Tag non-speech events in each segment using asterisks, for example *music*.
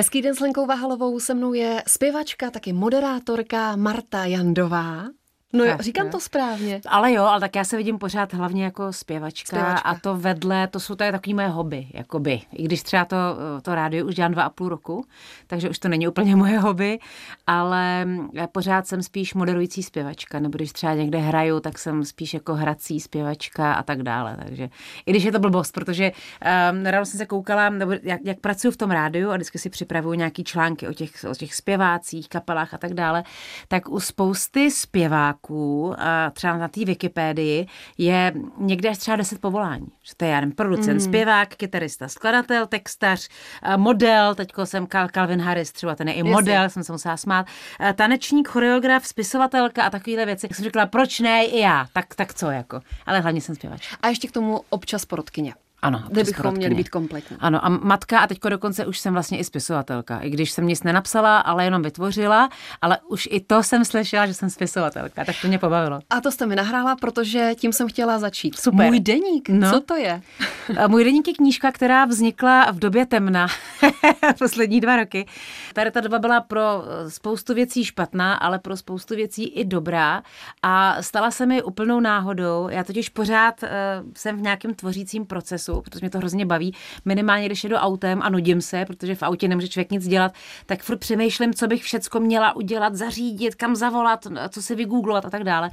Hezký den s Lenkou Vahalovou, se mnou je zpěvačka, taky moderátorka Marta Jandová. No jo, říkám to správně. Ale jo, ale tak já se vidím pořád hlavně jako zpěvačka, zpěvačka. a to vedle, to jsou tady takový moje hobby, jakoby. I když třeba to, to rádio už dělám dva a půl roku, takže už to není úplně moje hobby, ale já pořád jsem spíš moderující zpěvačka, nebo když třeba někde hraju, tak jsem spíš jako hrací zpěvačka a tak dále. Takže i když je to blbost, protože um, ráno jsem se koukala, nebo jak, jak pracuji v tom rádiu a vždycky si připravuju nějaký články o těch, o těch zpěvácích, kapelách a tak dále, tak u spousty zpěváků diváků, třeba na té Wikipédii, je někde až třeba 10 povolání. Že to je, já nevím, producent, mm. zpěvák, kytarista, skladatel, textař, model, teďko jsem Calvin Harris, třeba ten je i model, Jestli. jsem se musela smát, tanečník, choreograf, spisovatelka a takovéhle věci. Jak jsem řekla, proč ne i já? Tak, tak co jako? Ale hlavně jsem zpěvač. A ještě k tomu občas porotkyně. Ano, kde bychom měli být kompletní. Ano, a matka a teďko dokonce už jsem vlastně i spisovatelka. I když jsem nic nenapsala, ale jenom vytvořila, ale už i to jsem slyšela, že jsem spisovatelka, tak to mě pobavilo. A to jste mi nahrála, protože tím jsem chtěla začít. Super. Můj deník, no. co to je? *laughs* Můj deník je knížka, která vznikla v době temna, *laughs* poslední dva roky. Tady ta doba byla pro eh, spoustu věcí špatná, ale pro spoustu věcí i dobrá a stala se mi úplnou náhodou. Já totiž pořád uh, jsem v nějakém tvořícím procesu času, protože mě to hrozně baví. Minimálně, když jedu autem a nudím se, protože v autě nemůže člověk nic dělat, tak furt přemýšlím, co bych všecko měla udělat, zařídit, kam zavolat, co si vygooglovat a tak dále.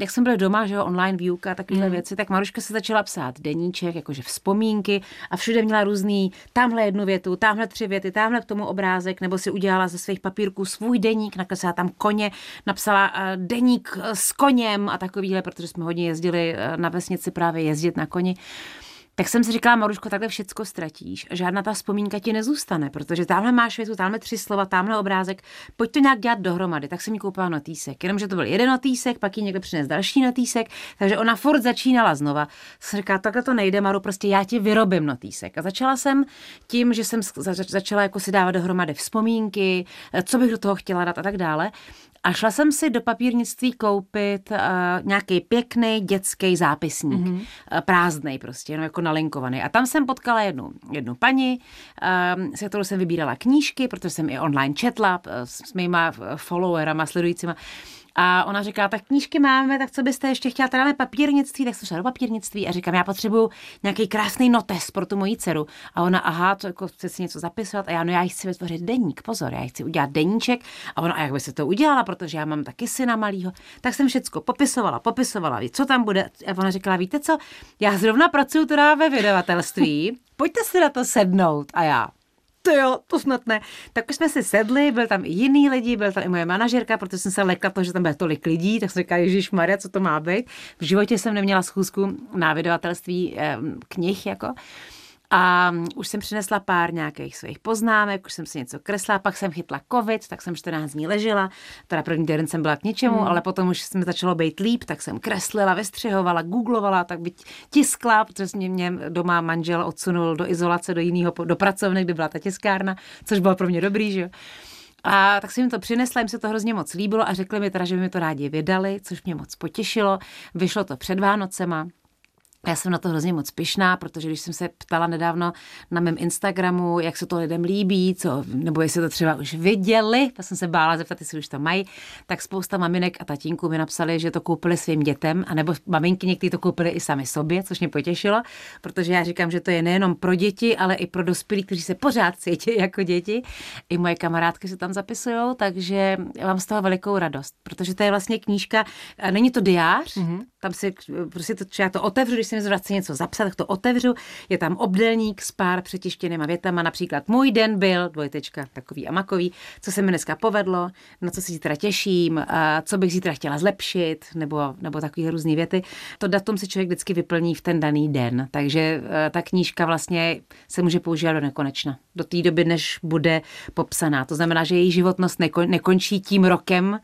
Jak jsem byla doma, že jo, online výuka a takovéhle mm. věci, tak Maruška se začala psát deníček, jakože vzpomínky a všude měla různý, tamhle jednu větu, tamhle tři věty, tamhle k tomu obrázek, nebo si udělala ze svých papírků svůj deník, nakreslila tam koně, napsala uh, deník s koněm a takovýhle, protože jsme hodně jezdili uh, na vesnici právě jezdit na koni tak jsem si říkala, Maruško, takhle všecko ztratíš žádná ta vzpomínka ti nezůstane, protože tamhle máš větu, tamhle tři slova, tamhle obrázek, pojď to nějak dělat dohromady. Tak jsem mi koupila notýsek, jenomže to byl jeden notýsek, pak ji někdo přines další notýsek, takže ona furt začínala znova. Jsem říkala, takhle to nejde, Maru, prostě já ti vyrobím notýsek. A začala jsem tím, že jsem začala jako si dávat dohromady vzpomínky, co bych do toho chtěla dát a tak dále. A šla jsem si do papírnictví koupit uh, nějaký pěkný dětský zápisník, mm-hmm. uh, prázdnej prostě, no jako nalinkovaný. A tam jsem potkala jednu, jednu paní, uh, se kterou jsem vybírala knížky, protože jsem i online četla uh, s mýma followerama, sledujícíma. A ona říká, tak knížky máme, tak co byste ještě chtěla, ne papírnictví, tak jsem šla do papírnictví a říkám, já potřebuju nějaký krásný notes pro tu moji dceru. A ona, aha, to jako chce si něco zapisovat a já, no já chci vytvořit deník, pozor, já chci udělat deníček a ona, a jak by se to udělala, protože já mám taky syna malýho. Tak jsem všecko popisovala, popisovala, co tam bude. A ona říkala, víte co, já zrovna pracuju teda ve vydavatelství, pojďte si na to sednout. A já, to jo, to snad ne. Tak už jsme si sedli, byl tam i jiný lidi, byl tam i moje manažerka, protože jsem se lekla to, že tam bude tolik lidí, tak jsem říkala, Ježíš Maria, co to má být. V životě jsem neměla schůzku na vydavatelství eh, knih, jako. A už jsem přinesla pár nějakých svých poznámek, už jsem si něco kresla, pak jsem chytla covid, tak jsem 14 dní ležela, teda první den jsem byla k ničemu, mm. ale potom už jsme začalo být líp, tak jsem kreslila, vystřihovala, googlovala, tak by tiskla, protože mě, mě doma manžel odsunul do izolace, do jiného, do pracovny, kde byla ta tiskárna, což bylo pro mě dobrý, že jo. A tak jsem jim to přinesla, jim se to hrozně moc líbilo a řekli mi teda, že by mi to rádi vydali, což mě moc potěšilo. Vyšlo to před Vánocema, já jsem na to hrozně moc pyšná, protože když jsem se ptala nedávno na mém Instagramu, jak se to lidem líbí, co, nebo jestli to třeba už viděli, tak jsem se bála zeptat, jestli už to mají, tak spousta maminek a tatínků mi napsali, že to koupili svým dětem, anebo maminky někteří to koupili i sami sobě, což mě potěšilo, protože já říkám, že to je nejenom pro děti, ale i pro dospělí, kteří se pořád cítí jako děti. I moje kamarádky se tam zapisují, takže mám z toho velikou radost, protože to je vlastně knížka, není to diář, mm-hmm. Tam si prostě to, já to otevřu, když si mi chci něco zapsat, tak to otevřu. Je tam obdelník s pár přetištěnýma větama, například můj den byl, dvojtečka, takový a makový, co se mi dneska povedlo, na co se zítra těším, a co bych zítra chtěla zlepšit, nebo, nebo takové různé věty. To datum si člověk vždycky vyplní v ten daný den, takže e, ta knížka vlastně se může používat do nekonečna. Do té doby, než bude popsaná. To znamená, že její životnost nekončí tím rokem,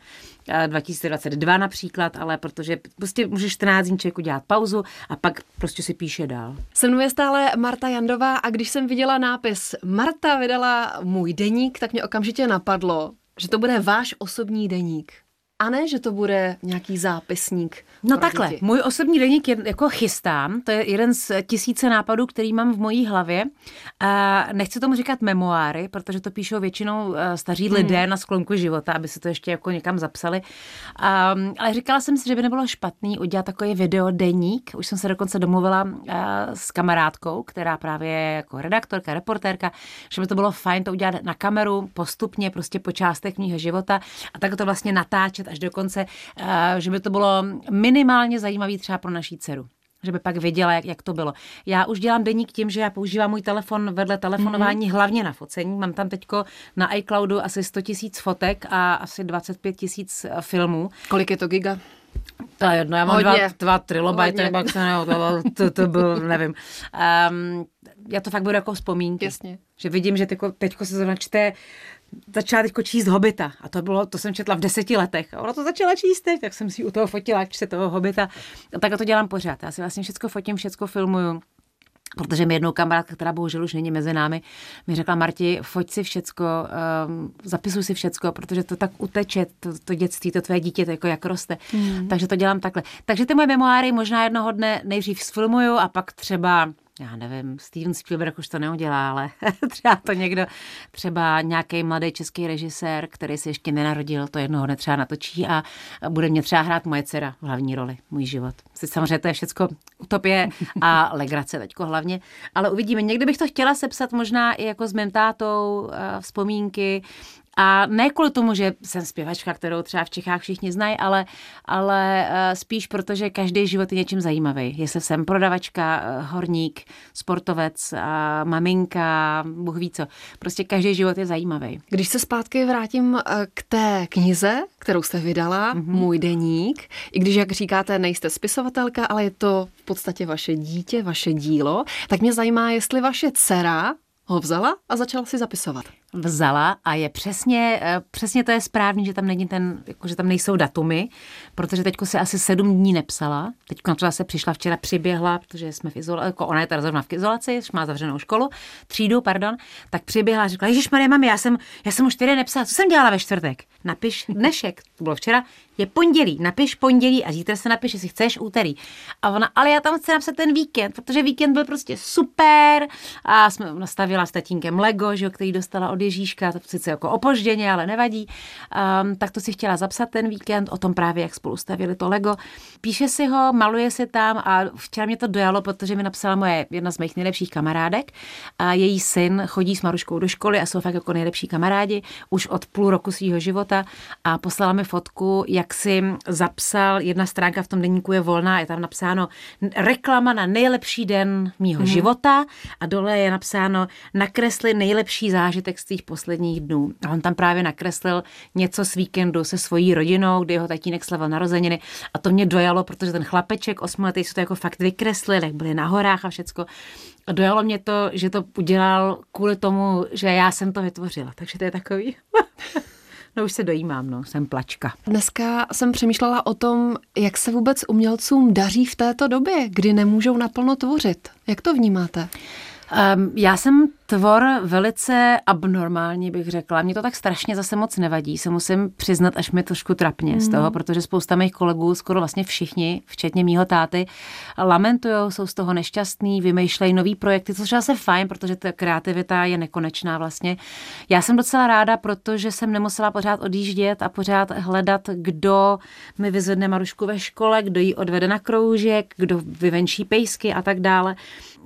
2022 například, ale protože prostě může 14 dní člověk udělat pauzu a pak prostě si píše dál. Se mnou je stále Marta Jandová a když jsem viděla nápis Marta vydala můj deník, tak mě okamžitě napadlo, že to bude váš osobní deník. A ne, že to bude nějaký zápisník. No takhle, děti. můj osobní deník je, jako chystám, to je jeden z tisíce nápadů, který mám v mojí hlavě. A nechci tomu říkat memoáry, protože to píšou většinou eh, staří hmm. lidé na sklonku života, aby se to ještě jako někam zapsali. A, ale říkala jsem si, že by nebylo špatný udělat takový videodeník. Už jsem se dokonce domluvila uh, s kamarádkou, která právě je jako redaktorka, reportérka, že by to bylo fajn to udělat na kameru postupně, prostě po částech mého života a tak to vlastně natáčet až do konce, uh, že by to bylo minimálně zajímavý třeba pro naší dceru že by pak věděla, jak, jak to bylo. Já už dělám deník tím, že já používám můj telefon vedle telefonování mm-hmm. hlavně na focení. Mám tam teďko na iCloudu asi 100 tisíc fotek a asi 25 tisíc eh, filmů. Kolik je to giga? To je jedno, já mám dva, dva trilobajty, nebo to, to, to, to byl, nevím. Um, já to fakt budu jako vzpomínky. Jasně. Že vidím, že teďko, teďko se zrovna čte začala teď číst Hobita a to bylo, to jsem četla v deseti letech a ona to začala číst teď, tak jsem si u toho fotila, čte toho Hobita a tak to dělám pořád. Já si vlastně všechno fotím, všechno filmuju. Protože mi jednou kamarádka, která bohužel už není mezi námi, mi řekla, Marti, foť si všecko, um, zapisuj si všecko, protože to tak uteče, to, to dětství, to tvoje dítě, to jako jak roste. Mm. Takže to dělám takhle. Takže ty moje memoáry možná jednoho dne nejdřív sfilmuju a pak třeba já nevím, Steven Spielberg už to neudělá, ale *laughs* třeba to někdo, třeba nějaký mladý český režisér, který se ještě nenarodil, to jednoho dne třeba natočí a bude mě třeba hrát moje dcera v hlavní roli, můj život. Samozřejmě to je všecko utopie a *laughs* legrace teďko hlavně, ale uvidíme. Někdy bych to chtěla sepsat možná i jako s mým tátou, eh, vzpomínky, a ne kvůli tomu, že jsem zpěvačka, kterou třeba v Čechách všichni znají, ale, ale eh, spíš protože každý život je něčím zajímavý. Jestli jsem prodavačka, eh, horník, sportovec, maminka, Bůh ví co. Prostě každý život je zajímavý. Když se zpátky vrátím eh, k té knize, kterou jste vydala, mm-hmm. Můj deník, i když, jak říkáte, nejste spisovatelka, ale je to v podstatě vaše dítě, vaše dílo, tak mě zajímá, jestli vaše dcera ho vzala a začala si zapisovat vzala a je přesně, eh, přesně to je správný, že tam není ten, jako, že tam nejsou datumy, protože teďko se asi sedm dní nepsala. Teď na to zase přišla včera, přiběhla, protože jsme v izolaci, jako ona je teda zrovna v izolaci, má zavřenou školu, třídu, pardon, tak přiběhla a řekla, Ježíš Maria, mami, já jsem, já jsem už čtyři nepsala, co jsem dělala ve čtvrtek? Napiš dnešek, to bylo včera, je pondělí, napiš pondělí a zítra se napiš, jestli chceš úterý. A ona, ale já tam chci napsat ten víkend, protože víkend byl prostě super a jsme nastavila s tatínkem Lego, že, který dostala od Ježíška, sice jako opožděně, ale nevadí, um, tak to si chtěla zapsat ten víkend, o tom právě, jak spolu stavili to Lego. Píše si ho, maluje se tam a včera mě to dojalo, protože mi napsala moje jedna z mých nejlepších kamarádek a její syn chodí s Maruškou do školy a jsou fakt jako nejlepší kamarádi už od půl roku svého života a poslala mi fotku, jak si zapsal, jedna stránka v tom denníku je volná, je tam napsáno reklama na nejlepší den mýho mm-hmm. života a dole je napsáno nakresli nejlepší zážitek z těch posledních dnů. A on tam právě nakreslil něco z víkendu se svojí rodinou, kdy jeho tatínek slavil narozeniny. A to mě dojalo, protože ten chlapeček osmiletý se to jako fakt vykreslil, jak byli na horách a všecko. A dojalo mě to, že to udělal kvůli tomu, že já jsem to vytvořila. Takže to je takový... *laughs* No už se dojímám, no, jsem plačka. Dneska jsem přemýšlela o tom, jak se vůbec umělcům daří v této době, kdy nemůžou naplno tvořit. Jak to vnímáte? Um, já jsem tvor velice abnormální, bych řekla. Mně to tak strašně zase moc nevadí, se musím přiznat, až mi trošku trapně mm. z toho, protože spousta mých kolegů, skoro vlastně všichni, včetně mýho táty, lamentují, jsou z toho nešťastní, vymýšlejí nový projekty, což je zase fajn, protože ta kreativita je nekonečná vlastně. Já jsem docela ráda, protože jsem nemusela pořád odjíždět a pořád hledat, kdo mi vyzvedne Marušku ve škole, kdo ji odvede na kroužek, kdo vyvenčí pejsky a tak dále.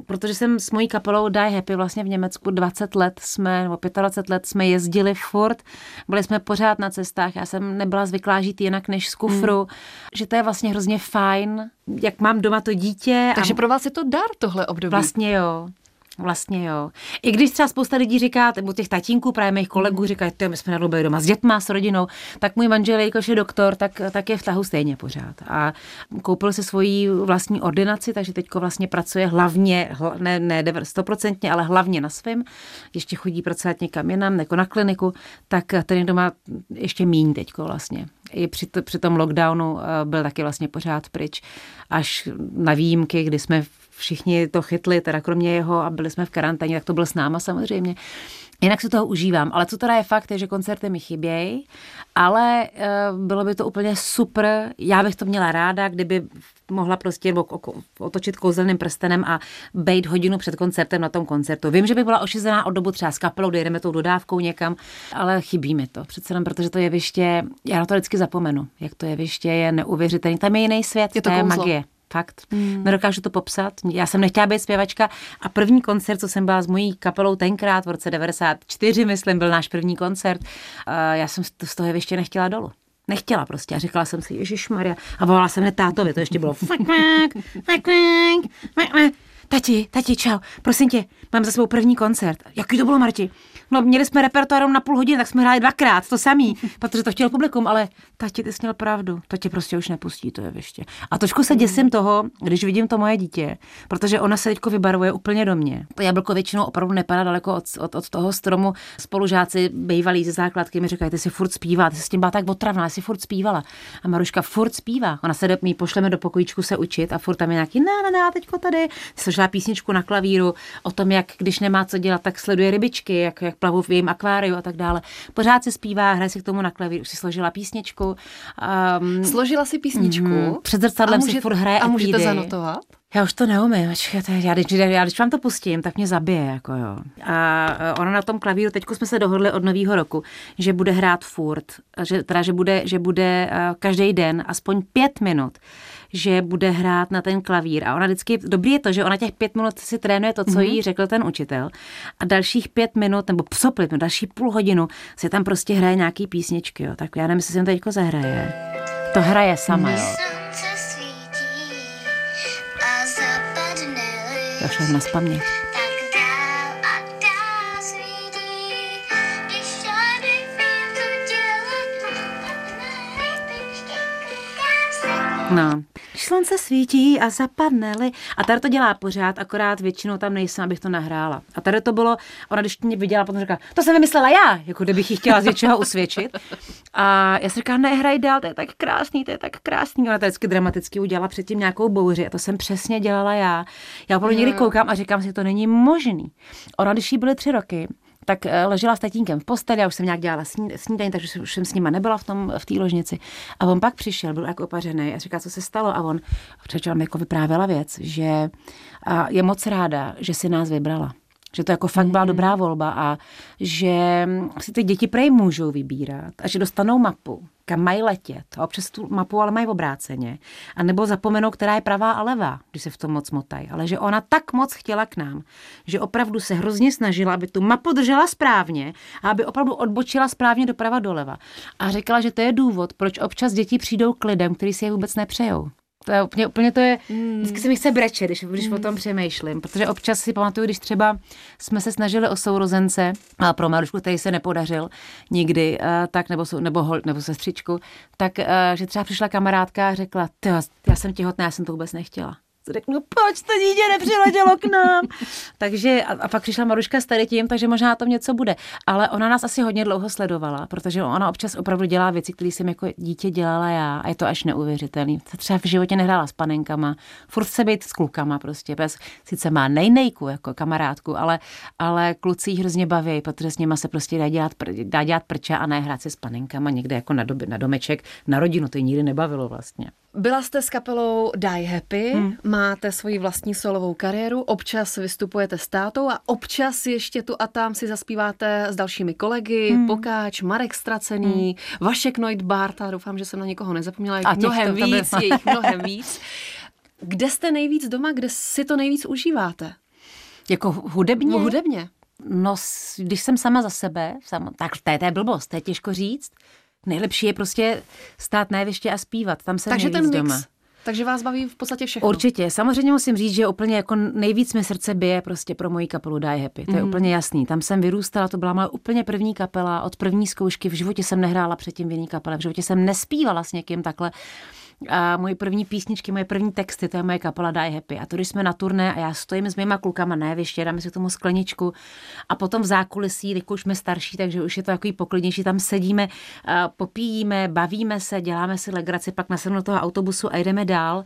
Protože jsem s mojí kapelou Die Happy vlastně v Německu Německu 20 let jsme, nebo 25 let jsme jezdili furt, byli jsme pořád na cestách, já jsem nebyla zvyklá žít jinak než z kufru, mm. že to je vlastně hrozně fajn, jak mám doma to dítě. Takže a... pro vás je to dar tohle období? Vlastně jo. Vlastně jo. I když třeba spousta lidí říká, nebo těch tatínků, právě mých kolegů říkají, my jsme na doma s dětma, s rodinou, tak můj manžel, jakož je doktor, tak, tak je v tahu stejně pořád. A koupil si svoji vlastní ordinaci, takže teďko vlastně pracuje hlavně, ne, ne stoprocentně, ale hlavně na svém. Ještě chodí pracovat někam jinam, jako na kliniku, tak ten doma ještě míň teďko vlastně. I při, při tom lockdownu eh, byl taky vlastně pořád pryč, až na výjimky, kdy jsme všichni to chytli, teda kromě jeho a byli jsme v karanténě, tak to byl s náma samozřejmě. Jinak si toho užívám, ale co teda je fakt, je, že koncerty mi chybějí, ale uh, bylo by to úplně super, já bych to měla ráda, kdyby mohla prostě otočit kouzelným prstenem a být hodinu před koncertem na tom koncertu. Vím, že by byla ošizená od dobu třeba s kapelou, jdeme tou dodávkou někam, ale chybí mi to. Přece jenom, protože to jeviště, já na to vždycky zapomenu, jak to jeviště je neuvěřitelné. Tam je jiný svět, je to, to je magie fakt. Hmm. Nedokážu to popsat. Já jsem nechtěla být zpěvačka a první koncert, co jsem byla s mojí kapelou tenkrát v roce 94, myslím, byl náš první koncert. Já jsem z toho ještě nechtěla dolů. Nechtěla prostě a říkala jsem si, Ježíš Maria. A volala jsem hned tátovi, to ještě bylo Tati, tati, čau, prosím tě, mám za svou první koncert. Jaký to bylo, Marti? No, měli jsme repertoár na půl hodiny, tak jsme hráli dvakrát, to samý, *laughs* protože to chtěl publikum, ale tati, ty jsi měl pravdu, to tě prostě už nepustí, to je ještě. A trošku se děsím toho, když vidím to moje dítě, protože ona se teďko vybarvuje úplně do mě. To jablko většinou opravdu nepadá daleko od, od, od toho stromu. Spolužáci bývalí ze základky mi říkají, ty si furt zpívá, ty jsi s tím byla tak otravná, jsi furt zpívala. A Maruška furt zpívá. Ona se do, my pošleme do pokojíčku se učit a furt tam je nějaký, ne, ne, ne, teďko tady. Složila písničku na klavíru o tom, jak když nemá co dělat, tak sleduje rybičky, jak, jak plavu v jejím akváriu a tak dále. Pořád se zpívá, hraje si k tomu na klavír, už si složila písničku. Um, složila si písničku. Mm, před zrcadlem si furt hraje A můžete etídy. zanotovat? Já už to neumím, já když, já když vám to pustím, tak mě zabije, jako jo. A ona na tom klavíru, teď jsme se dohodli od nového roku, že bude hrát furt, že, teda, že bude, že bude uh, každý den aspoň pět minut že bude hrát na ten klavír. A ona vždycky, dobrý je to, že ona těch pět minut si trénuje to, co mm-hmm. jí řekl ten učitel. A dalších pět minut, nebo psoplit, no, další půl hodinu si tam prostě hraje nějaký písničky. Jo. Tak já nevím, jestli se to teďko zahraje. To hraje sama, jo. To šlo na spaměť. No, slunce svítí a zapadne-li. A tady to dělá pořád, akorát většinou tam nejsem, abych to nahrála. A tady to bylo, ona když mě viděla, potom říká, to jsem vymyslela já, jako kdybych ji chtěla z něčeho usvědčit. A já jsem říkala, nehraj dál, to je tak krásný, to je tak krásný. Ona to vždycky dramaticky udělala předtím nějakou bouři a to jsem přesně dělala já. Já opravdu někdy koukám a říkám si, to není možný. Ona, když jí byly tři roky, tak eh, ležela s tatínkem v posteli, já už jsem nějak dělala snídaní, takže už jsem s nima nebyla v tom v té ložnici. A on pak přišel, byl jako opařený a říká, co se stalo. A on přečel mi jako vyprávěla věc, že je moc ráda, že si nás vybrala že to jako fakt byla dobrá volba a že si ty děti prej můžou vybírat a že dostanou mapu, kam mají letět. A občas tu mapu ale mají v obráceně. A nebo zapomenou, která je pravá a levá, když se v tom moc motají. Ale že ona tak moc chtěla k nám, že opravdu se hrozně snažila, aby tu mapu držela správně a aby opravdu odbočila správně doprava doleva. A řekla, že to je důvod, proč občas děti přijdou k lidem, kteří si je vůbec nepřejou. To je úplně, úplně to je, mm. vždycky se mi chce brečet, když, když mm. o tom přemýšlím, protože občas si pamatuju, když třeba jsme se snažili o sourozence, a pro Marušku, který se nepodařil nikdy, tak nebo, nebo, hol, nebo sestřičku, tak že třeba přišla kamarádka a řekla, já jsem těhotná, já jsem to vůbec nechtěla řeknu, proč to dítě nepřiletělo k nám. *laughs* takže a, a pak přišla Maruška s tady tím, takže možná tam něco bude. Ale ona nás asi hodně dlouho sledovala, protože ona občas opravdu dělá věci, které jsem jako dítě dělala já a je to až neuvěřitelný. Třeba v životě nehrála s panenkama, furt se být s klukama prostě. Bez, sice má nejnejku jako kamarádku, ale, ale kluci jí hrozně baví, protože s nima se prostě dá dělat, dá dělat prča a ne hrát se s panenkama někde jako na, doby, na domeček, na rodinu, to jí nikdy nebavilo vlastně. Byla jste s kapelou Die Happy, hmm. máte svoji vlastní solovou kariéru, občas vystupujete s tátou a občas ještě tu a tam si zaspíváte s dalšími kolegy, hmm. Pokáč, Marek Stracený, hmm. Vašek Neutbarta, doufám, že jsem na někoho nezapomněla, je mnohem to, víc, je jich mnohem víc. Kde jste nejvíc doma, kde si to nejvíc užíváte? Jako hudebně? Hudebně. No, když jsem sama za sebe, sama, tak to je, to je blbost, to je těžko říct. Nejlepší je prostě stát na jeviště a zpívat. Tam se Takže ten mix. doma. Takže vás baví v podstatě všechno. Určitě. Samozřejmě musím říct, že úplně jako nejvíc mi srdce bije prostě pro moji kapelu Die Happy. To je mm. úplně jasný. Tam jsem vyrůstala, to byla moje úplně první kapela. Od první zkoušky v životě jsem nehrála předtím v jiný kapele. V životě jsem nespívala s někým takhle A moje první písničky, moje první texty, to je moje kapela Die Happy. A to, když jsme na turné a já stojím s mýma klukama jeviště, dáme si tomu skleničku a potom v zákulisí, teď už jsme starší, takže už je to takový poklidnější, tam sedíme, popíjíme, bavíme se, děláme si legraci, pak nasednu do toho autobusu a jdeme dál.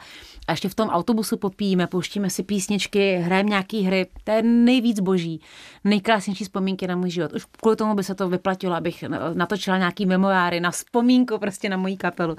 A ještě v tom autobusu popíjíme, pouštíme si písničky, hrajeme nějaký hry. To je nejvíc boží, nejkrásnější vzpomínky na můj život. Už kvůli tomu by se to vyplatilo, abych natočila nějaký memoáry na vzpomínku prostě na moji kapelu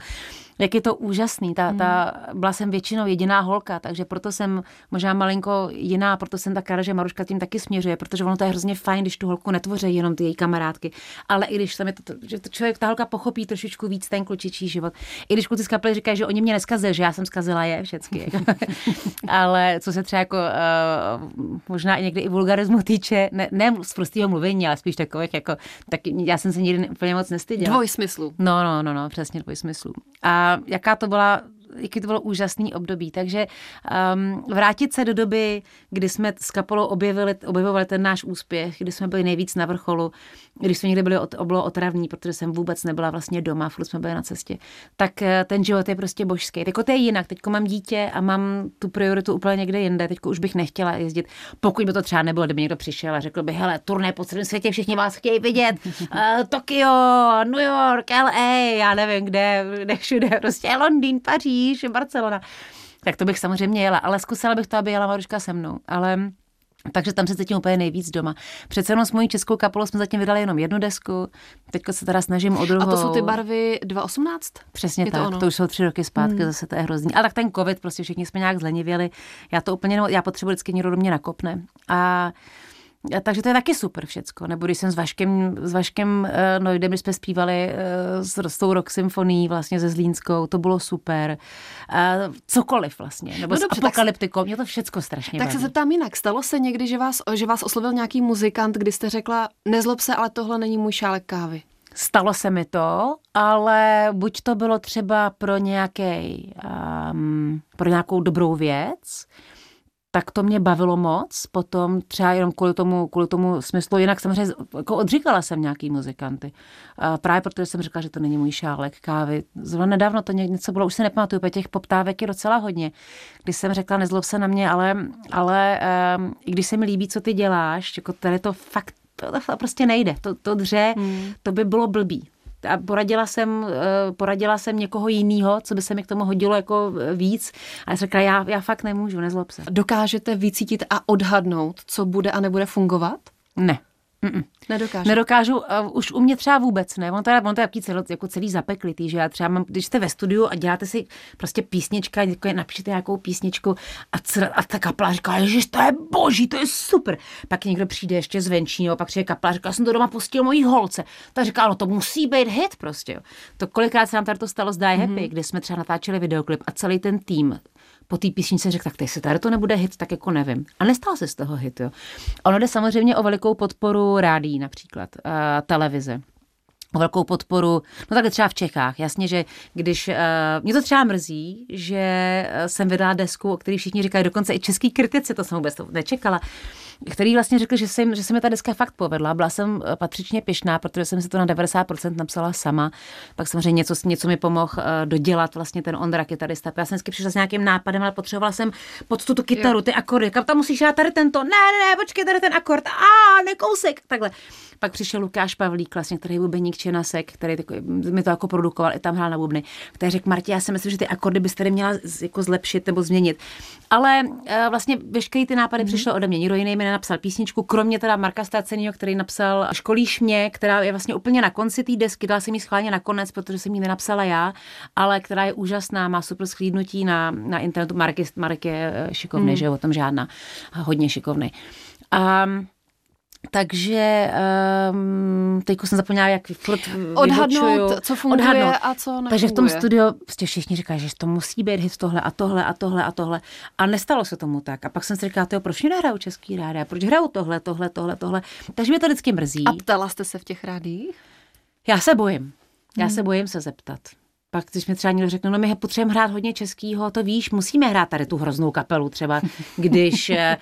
jak je to úžasný. Ta, ta, hmm. byla jsem většinou jediná holka, takže proto jsem možná malinko jiná, proto jsem tak ráda, že Maruška tím taky směřuje, protože ono to je hrozně fajn, když tu holku netvoří jenom ty její kamarádky, ale i když tam je to, že to člověk, ta holka pochopí trošičku víc ten klučičí život. I když kluci z kapely říkají, že oni mě neskazili, že já jsem zkazila je všechny. *laughs* ale co se třeba jako uh, možná i někdy i vulgarismu týče, ne, ne z prostého mluvení, ale spíš takových jako, tak já jsem se nikdy úplně moc nestyděla. Dvojsmyslu. No, no, no, no, přesně dvojsmyslu. A jaká to byla jaký to bylo úžasný období. Takže um, vrátit se do doby, kdy jsme s Kapolou objevili, objevovali ten náš úspěch, kdy jsme byli nejvíc na vrcholu, když jsme někde byli od, bylo otravní, protože jsem vůbec nebyla vlastně doma, furt jsme byli na cestě, tak eh, ten život je prostě božský. Teď to je jinak. Teď mám dítě a mám tu prioritu úplně někde jinde. Teď už bych nechtěla jezdit. Pokud by to třeba nebylo, kdyby někdo přišel a řekl by, hele, turné po celém světě, všichni vás chtějí vidět. Uh, *laughs* Tokio, New York, LA, já nevím kde, kde všude, prostě Londýn, Paříž, Barcelona. Tak to bych samozřejmě jela, ale zkusila bych to, aby jela Maruška se mnou. Ale takže tam se cítím úplně nejvíc doma. Přece jenom s mojí českou kapelou jsme zatím vydali jenom jednu desku, teď se teda snažím o druhou. A to jsou ty barvy 2018? Přesně je tak, to, ono? to už jsou tři roky zpátky, hmm. zase to je hrozný. A tak ten covid, prostě všichni jsme nějak zlenivěli. Já to úplně, já potřebuji vždycky někdo do mě nakopne. A takže to je taky super všecko. Nebo když jsem s Vaškem, s Vaškem uh, no, my jsme zpívali uh, s, s tou rock symfonií vlastně ze Zlínskou, to bylo super. Uh, cokoliv vlastně. Nebo no, s dobře, apokalyptikou, mě to všecko strašně Tak baví. se zeptám jinak. Stalo se někdy, že vás, že vás oslovil nějaký muzikant, kdy jste řekla, nezlob se, ale tohle není můj šálek kávy? Stalo se mi to, ale buď to bylo třeba pro nějaký, um, pro nějakou dobrou věc, tak to mě bavilo moc, potom třeba jenom kvůli tomu, kvůli tomu smyslu, jinak samozřejmě jako odříkala jsem nějaký muzikanty. A právě protože jsem řekla, že to není můj šálek kávy. Zrovna nedávno to něco bylo, už se nepamatuju, těch poptávek je docela hodně. Když jsem řekla, nezlob se na mě, ale, ale um, i když se mi líbí, co ty děláš, jako tady to fakt to, to prostě nejde. To, to dře, hmm. to by bylo blbý a poradila jsem, eh, poradila jsem někoho jiného, co by se mi k tomu hodilo jako víc. A já jsem řekla, já, já fakt nemůžu, nezlob se. Dokážete vycítit a odhadnout, co bude a nebude fungovat? Ne. Mm-mm. Nedokážu. Nedokážu, uh, už u mě třeba vůbec ne. On to, on to je celý, jako celý zapeklitý, že já třeba mám, když jste ve studiu a děláte si prostě písnička, jako napíšete nějakou písničku a, cr, a ta kapela říká, že to je boží, to je super. Pak někdo přijde ještě zvenčí, jo, pak přijde kapela, říká, já jsem to doma pustil mojí holce. Ta říká, no to musí být hit prostě. Jo. To kolikrát se nám tady to stalo s Die Happy, mm-hmm. kde jsme třeba natáčeli videoklip a celý ten tým po té písničce řekl, tak jestli tady to nebude hit, tak jako nevím. A nestal se z toho hit. Jo. Ono jde samozřejmě o velikou podporu rádí například, uh, televize o velkou podporu, no takhle třeba v Čechách. Jasně, že když, uh, mě to třeba mrzí, že jsem vydala desku, o který všichni říkají, dokonce i český kritici, to jsem vůbec nečekala, který vlastně řekl, že se, že se mi ta deska fakt povedla. Byla jsem eh, patřičně pěšná, protože jsem si to na 90% napsala sama. Pak samozřejmě něco, něco mi pomohl uh, dodělat vlastně ten Ondra kytarista. Já jsem vždycky přišla s nějakým nápadem, ale potřebovala jsem pod tu, tu kytaru, ty akordy. Kam tam musíš dát tady tento? Ne, ne, ne, počkej, tady ten akord. A, ne kousek. Takhle. Pak přišel Lukáš Pavlík, vlastně, který je bubeník Čenasek, který mi to jako produkoval, i tam hrál na bubny, který řekl, Martě, já si myslím, že ty akordy byste tady měla jako zlepšit nebo změnit. Ale uh, vlastně veškeré ty nápady mm-hmm. přišly ode mě. Nikdo jiný mi nenapsal písničku, kromě teda Marka Stacenio, který napsal Školíš mě, která je vlastně úplně na konci té desky, dala jsem ji schválně na konec, protože jsem ji nenapsala já, ale která je úžasná, má super schlídnutí na, na internetu. Marek je, Marek je šikovný, mm. že o tom žádná, hodně šikovný. Um, takže um, teďko jsem zapomněla, jak furt Odhadnout, vyhočuju. co funguje Odhadnout. a co nefunguje. Takže v tom studiu prostě všichni říkají, že to musí být hit tohle a tohle a tohle a tohle. A nestalo se tomu tak. A pak jsem si říkala, to proč nehraju český rádia? Proč hraju tohle, tohle, tohle, tohle? Takže mě to vždycky mrzí. A ptala jste se v těch rádích? Já se bojím. Já hmm. se bojím se zeptat. Pak když mi třeba někdo řekne, no my potřebujeme hrát hodně českýho, to víš, musíme hrát tady tu hroznou kapelu třeba, *laughs* když, eh,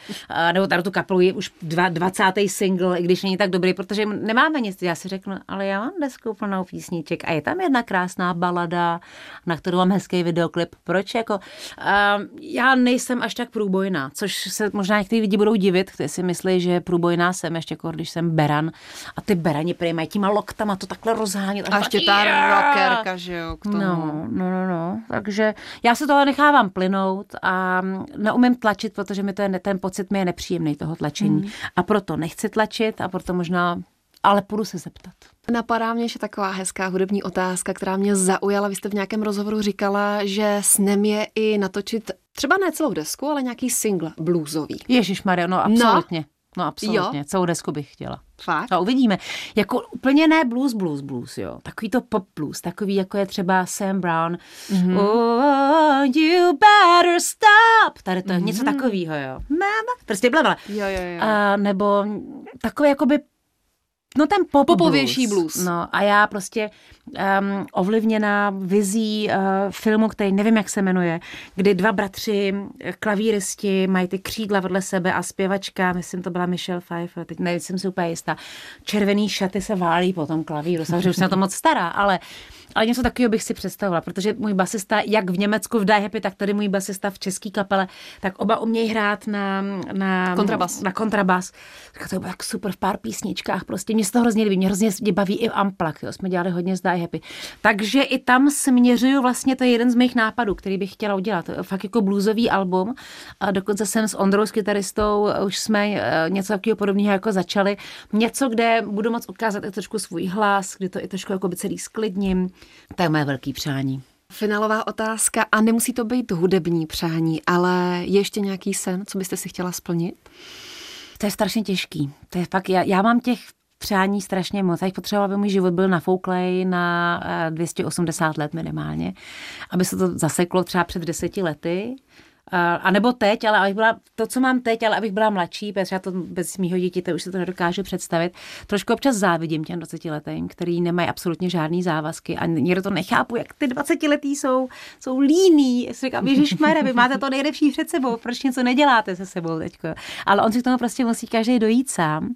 nebo tady tu kapelu je už dva, 20. single, i když není tak dobrý, protože nemáme nic. Já si řeknu, ale já mám desku plnou písniček a je tam jedna krásná balada, na kterou mám hezký videoklip. Proč? Jako, uh, já nejsem až tak průbojná, což se možná někteří lidi budou divit, kteří si myslí, že průbojná jsem ještě jako když jsem beran a ty berani prý mají těma loktama to takhle rozhánět. A ještě ta rockerka, že jo. No, no, no, no. Takže já se toho nechávám plynout a neumím tlačit, protože mi to je, ten pocit mi je nepříjemný toho tlačení. Hmm. A proto nechci tlačit a proto možná ale půjdu se zeptat. Napadá mě ještě taková hezká hudební otázka, která mě zaujala. Vy jste v nějakém rozhovoru říkala, že snem je i natočit třeba ne celou desku, ale nějaký single bluesový. Ježíš Maria, no absolutně. No. No absolutně, jo? celou desku bych chtěla. Fakt? A uvidíme. Jako úplně ne blues, blues, blues, jo. Takový to pop blues, takový jako je třeba Sam Brown. Mm-hmm. Oh, you better stop. Tady to je mm-hmm. něco takového, jo. Mama. Prostě blablabla. Jo, jo, jo. A, nebo takový jakoby No ten pop Popovější blues. blues. No a já prostě um, ovlivněná vizí uh, filmu, který nevím, jak se jmenuje, kdy dva bratři, klavíristi, mají ty křídla vedle sebe a zpěvačka, myslím, to byla Michelle Pfeiffer, teď nejsem si úplně jistá, červený šaty se válí po tom klavíru, samozřejmě už jsem na to moc stará, ale ale něco takového bych si představovala, protože můj basista, jak v Německu v Die Happy, tak tady můj basista v české kapele, tak oba umějí hrát na, na kontrabas. Na kontrabas. Tak to bylo tak super v pár písničkách. Prostě mě z toho hrozně líbí. Mě hrozně mě baví i Amplak. Jo. Jsme dělali hodně z Die Happy. Takže i tam směřuju vlastně, to je jeden z mých nápadů, který bych chtěla udělat. Fakt jako bluesový album. A dokonce jsem s Ondrou, s kytaristou, už jsme eh, něco takového podobného jako začali. Něco, kde budu moc ukázat i trošku svůj hlas, kdy to i trošku jako by celý sklidním. To je moje velký přání. Finálová otázka, a nemusí to být hudební přání, ale je ještě nějaký sen, co byste si chtěla splnit? To je strašně těžký. To je fakt, já, já mám těch přání strašně moc. Já potřebovala, aby můj život byl nafouklej na 280 eh, let minimálně, aby se to zaseklo třeba před deseti lety a nebo teď, ale abych byla, to, co mám teď, ale abych byla mladší, protože já to bez mýho dítěte už se to nedokážu představit. Trošku občas závidím těm 20 letým, který nemají absolutně žádný závazky a někdo to nechápu, jak ty 20 letý jsou, jsou líní. Říkám, Ježišmere, vy máte to nejlepší před sebou, proč něco neděláte se sebou teďko. Ale on si k tomu prostě musí každý dojít sám.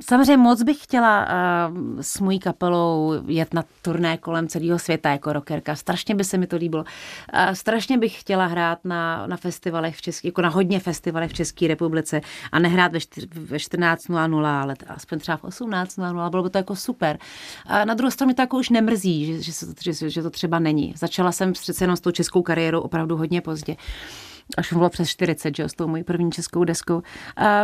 Samozřejmě moc bych chtěla uh, s mojí kapelou jet na turné kolem celého světa jako rockerka. Strašně by se mi to líbilo. Uh, strašně bych chtěla hrát na, na festivalech v České, jako na hodně festivalech v České republice a nehrát ve, čtyř, ve 14.00, ale aspoň třeba v 18.00, bylo by to jako super. A na druhou stranu mi to jako už nemrzí, že, že, že, že to třeba není. Začala jsem přece jenom s tou českou kariérou opravdu hodně pozdě až bylo přes 40, že s tou mojí první českou deskou.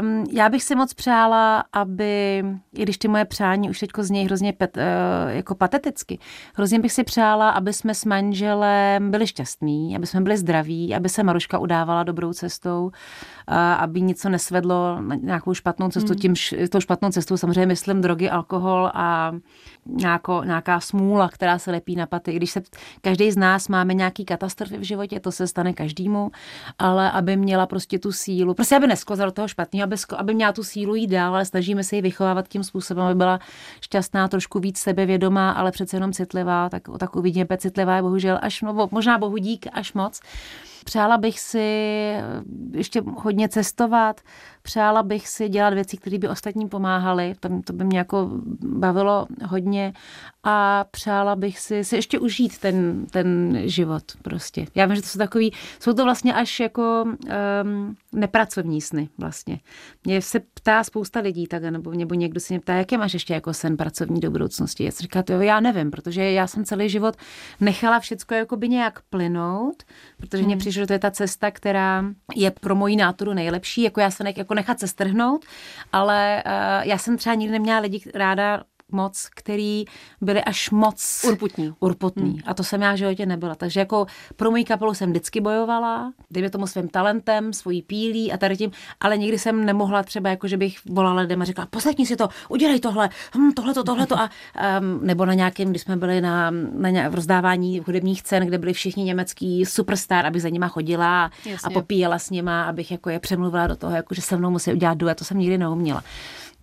Um, já bych si moc přála, aby, i když ty moje přání už teďko znějí hrozně pet, uh, jako pateticky, hrozně bych si přála, aby jsme s manželem byli šťastní, aby jsme byli zdraví, aby se Maruška udávala dobrou cestou, uh, aby něco nesvedlo na nějakou špatnou cestu. Mm. Tím tou špatnou cestou samozřejmě myslím drogy, alkohol a nějako, nějaká smůla, která se lepí na paty. Když se každý z nás máme nějaký katastrofy v životě, to se stane každému, ale aby měla prostě tu sílu, prostě aby nesklozala do toho špatného, aby, aby měla tu sílu jít dál, ale snažíme se ji vychovávat tím způsobem, aby byla šťastná, trošku víc sebevědomá, ale přece jenom citlivá, tak, tak uvidíme, citlivá je bohužel až, no, možná bohu dík až moc. Přála bych si ještě hodně cestovat, přála bych si dělat věci, které by ostatním pomáhaly, to, to by mě jako bavilo hodně a přála bych si, si ještě užít ten, ten život prostě. Já vím, že to jsou takový, jsou to vlastně až jako um, nepracovní sny vlastně. Mě se ptá spousta lidí tak, nebo, nebo někdo si mě ptá, jaké máš ještě jako sen pracovní do budoucnosti. Já si říkám, jo, já nevím, protože já jsem celý život nechala všecko jako by nějak plynout, protože mě hmm. Že to je ta cesta, která je pro moji náturu nejlepší, jako já se ne, jako nechat se strhnout, ale uh, já jsem třeba nikdy neměla lidi ráda moc, který byli až moc urputní. urputní. Hmm. A to jsem já v životě nebyla. Takže jako pro moji kapelu jsem vždycky bojovala, dejme tomu svým talentem, svojí pílí a tady tím, ale nikdy jsem nemohla třeba jako, že bych volala lidem a řekla, poslechni si to, udělej tohle, hm, tohle to, tohle to a um, nebo na nějakém, když jsme byli na, na ně, v rozdávání hudebních cen, kde byli všichni německý superstar, aby za nima chodila Jasně. a popíjela s nima, abych jako je přemluvila do toho, jako, že se mnou musí udělat duet, to jsem nikdy neuměla.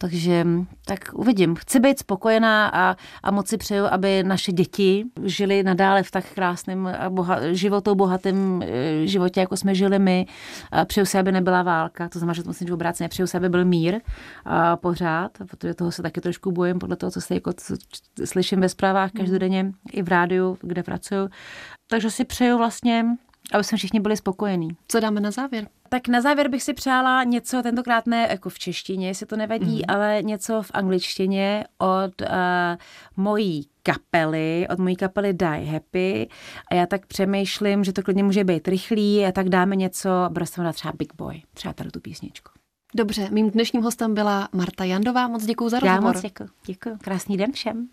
Takže tak uvidím. Chci být spokojená a, a moc si přeju, aby naše děti žili nadále v tak krásném a boha, životou bohatém eh, životě, jako jsme žili my. A přeju si, aby nebyla válka, to znamená, že to musím obráceně. Přeju si, aby byl mír a pořád, protože toho se taky trošku bojím, podle toho, co se jako co slyším ve zprávách hmm. každodenně i v rádiu, kde pracuju. Takže si přeju vlastně aby jsme všichni byli spokojení. Co dáme na závěr? Tak na závěr bych si přála něco, tentokrát ne jako v češtině, jestli to nevadí, mm. ale něco v angličtině od uh, mojí kapely, od mojí kapely Die Happy. A já tak přemýšlím, že to klidně může být rychlý a tak dáme něco, bude se třeba Big Boy, třeba tady tu písničku. Dobře, mým dnešním hostem byla Marta Jandová. Moc děkuji za rozhovor. Já moc děkuji. Děkuji. Krásný den všem.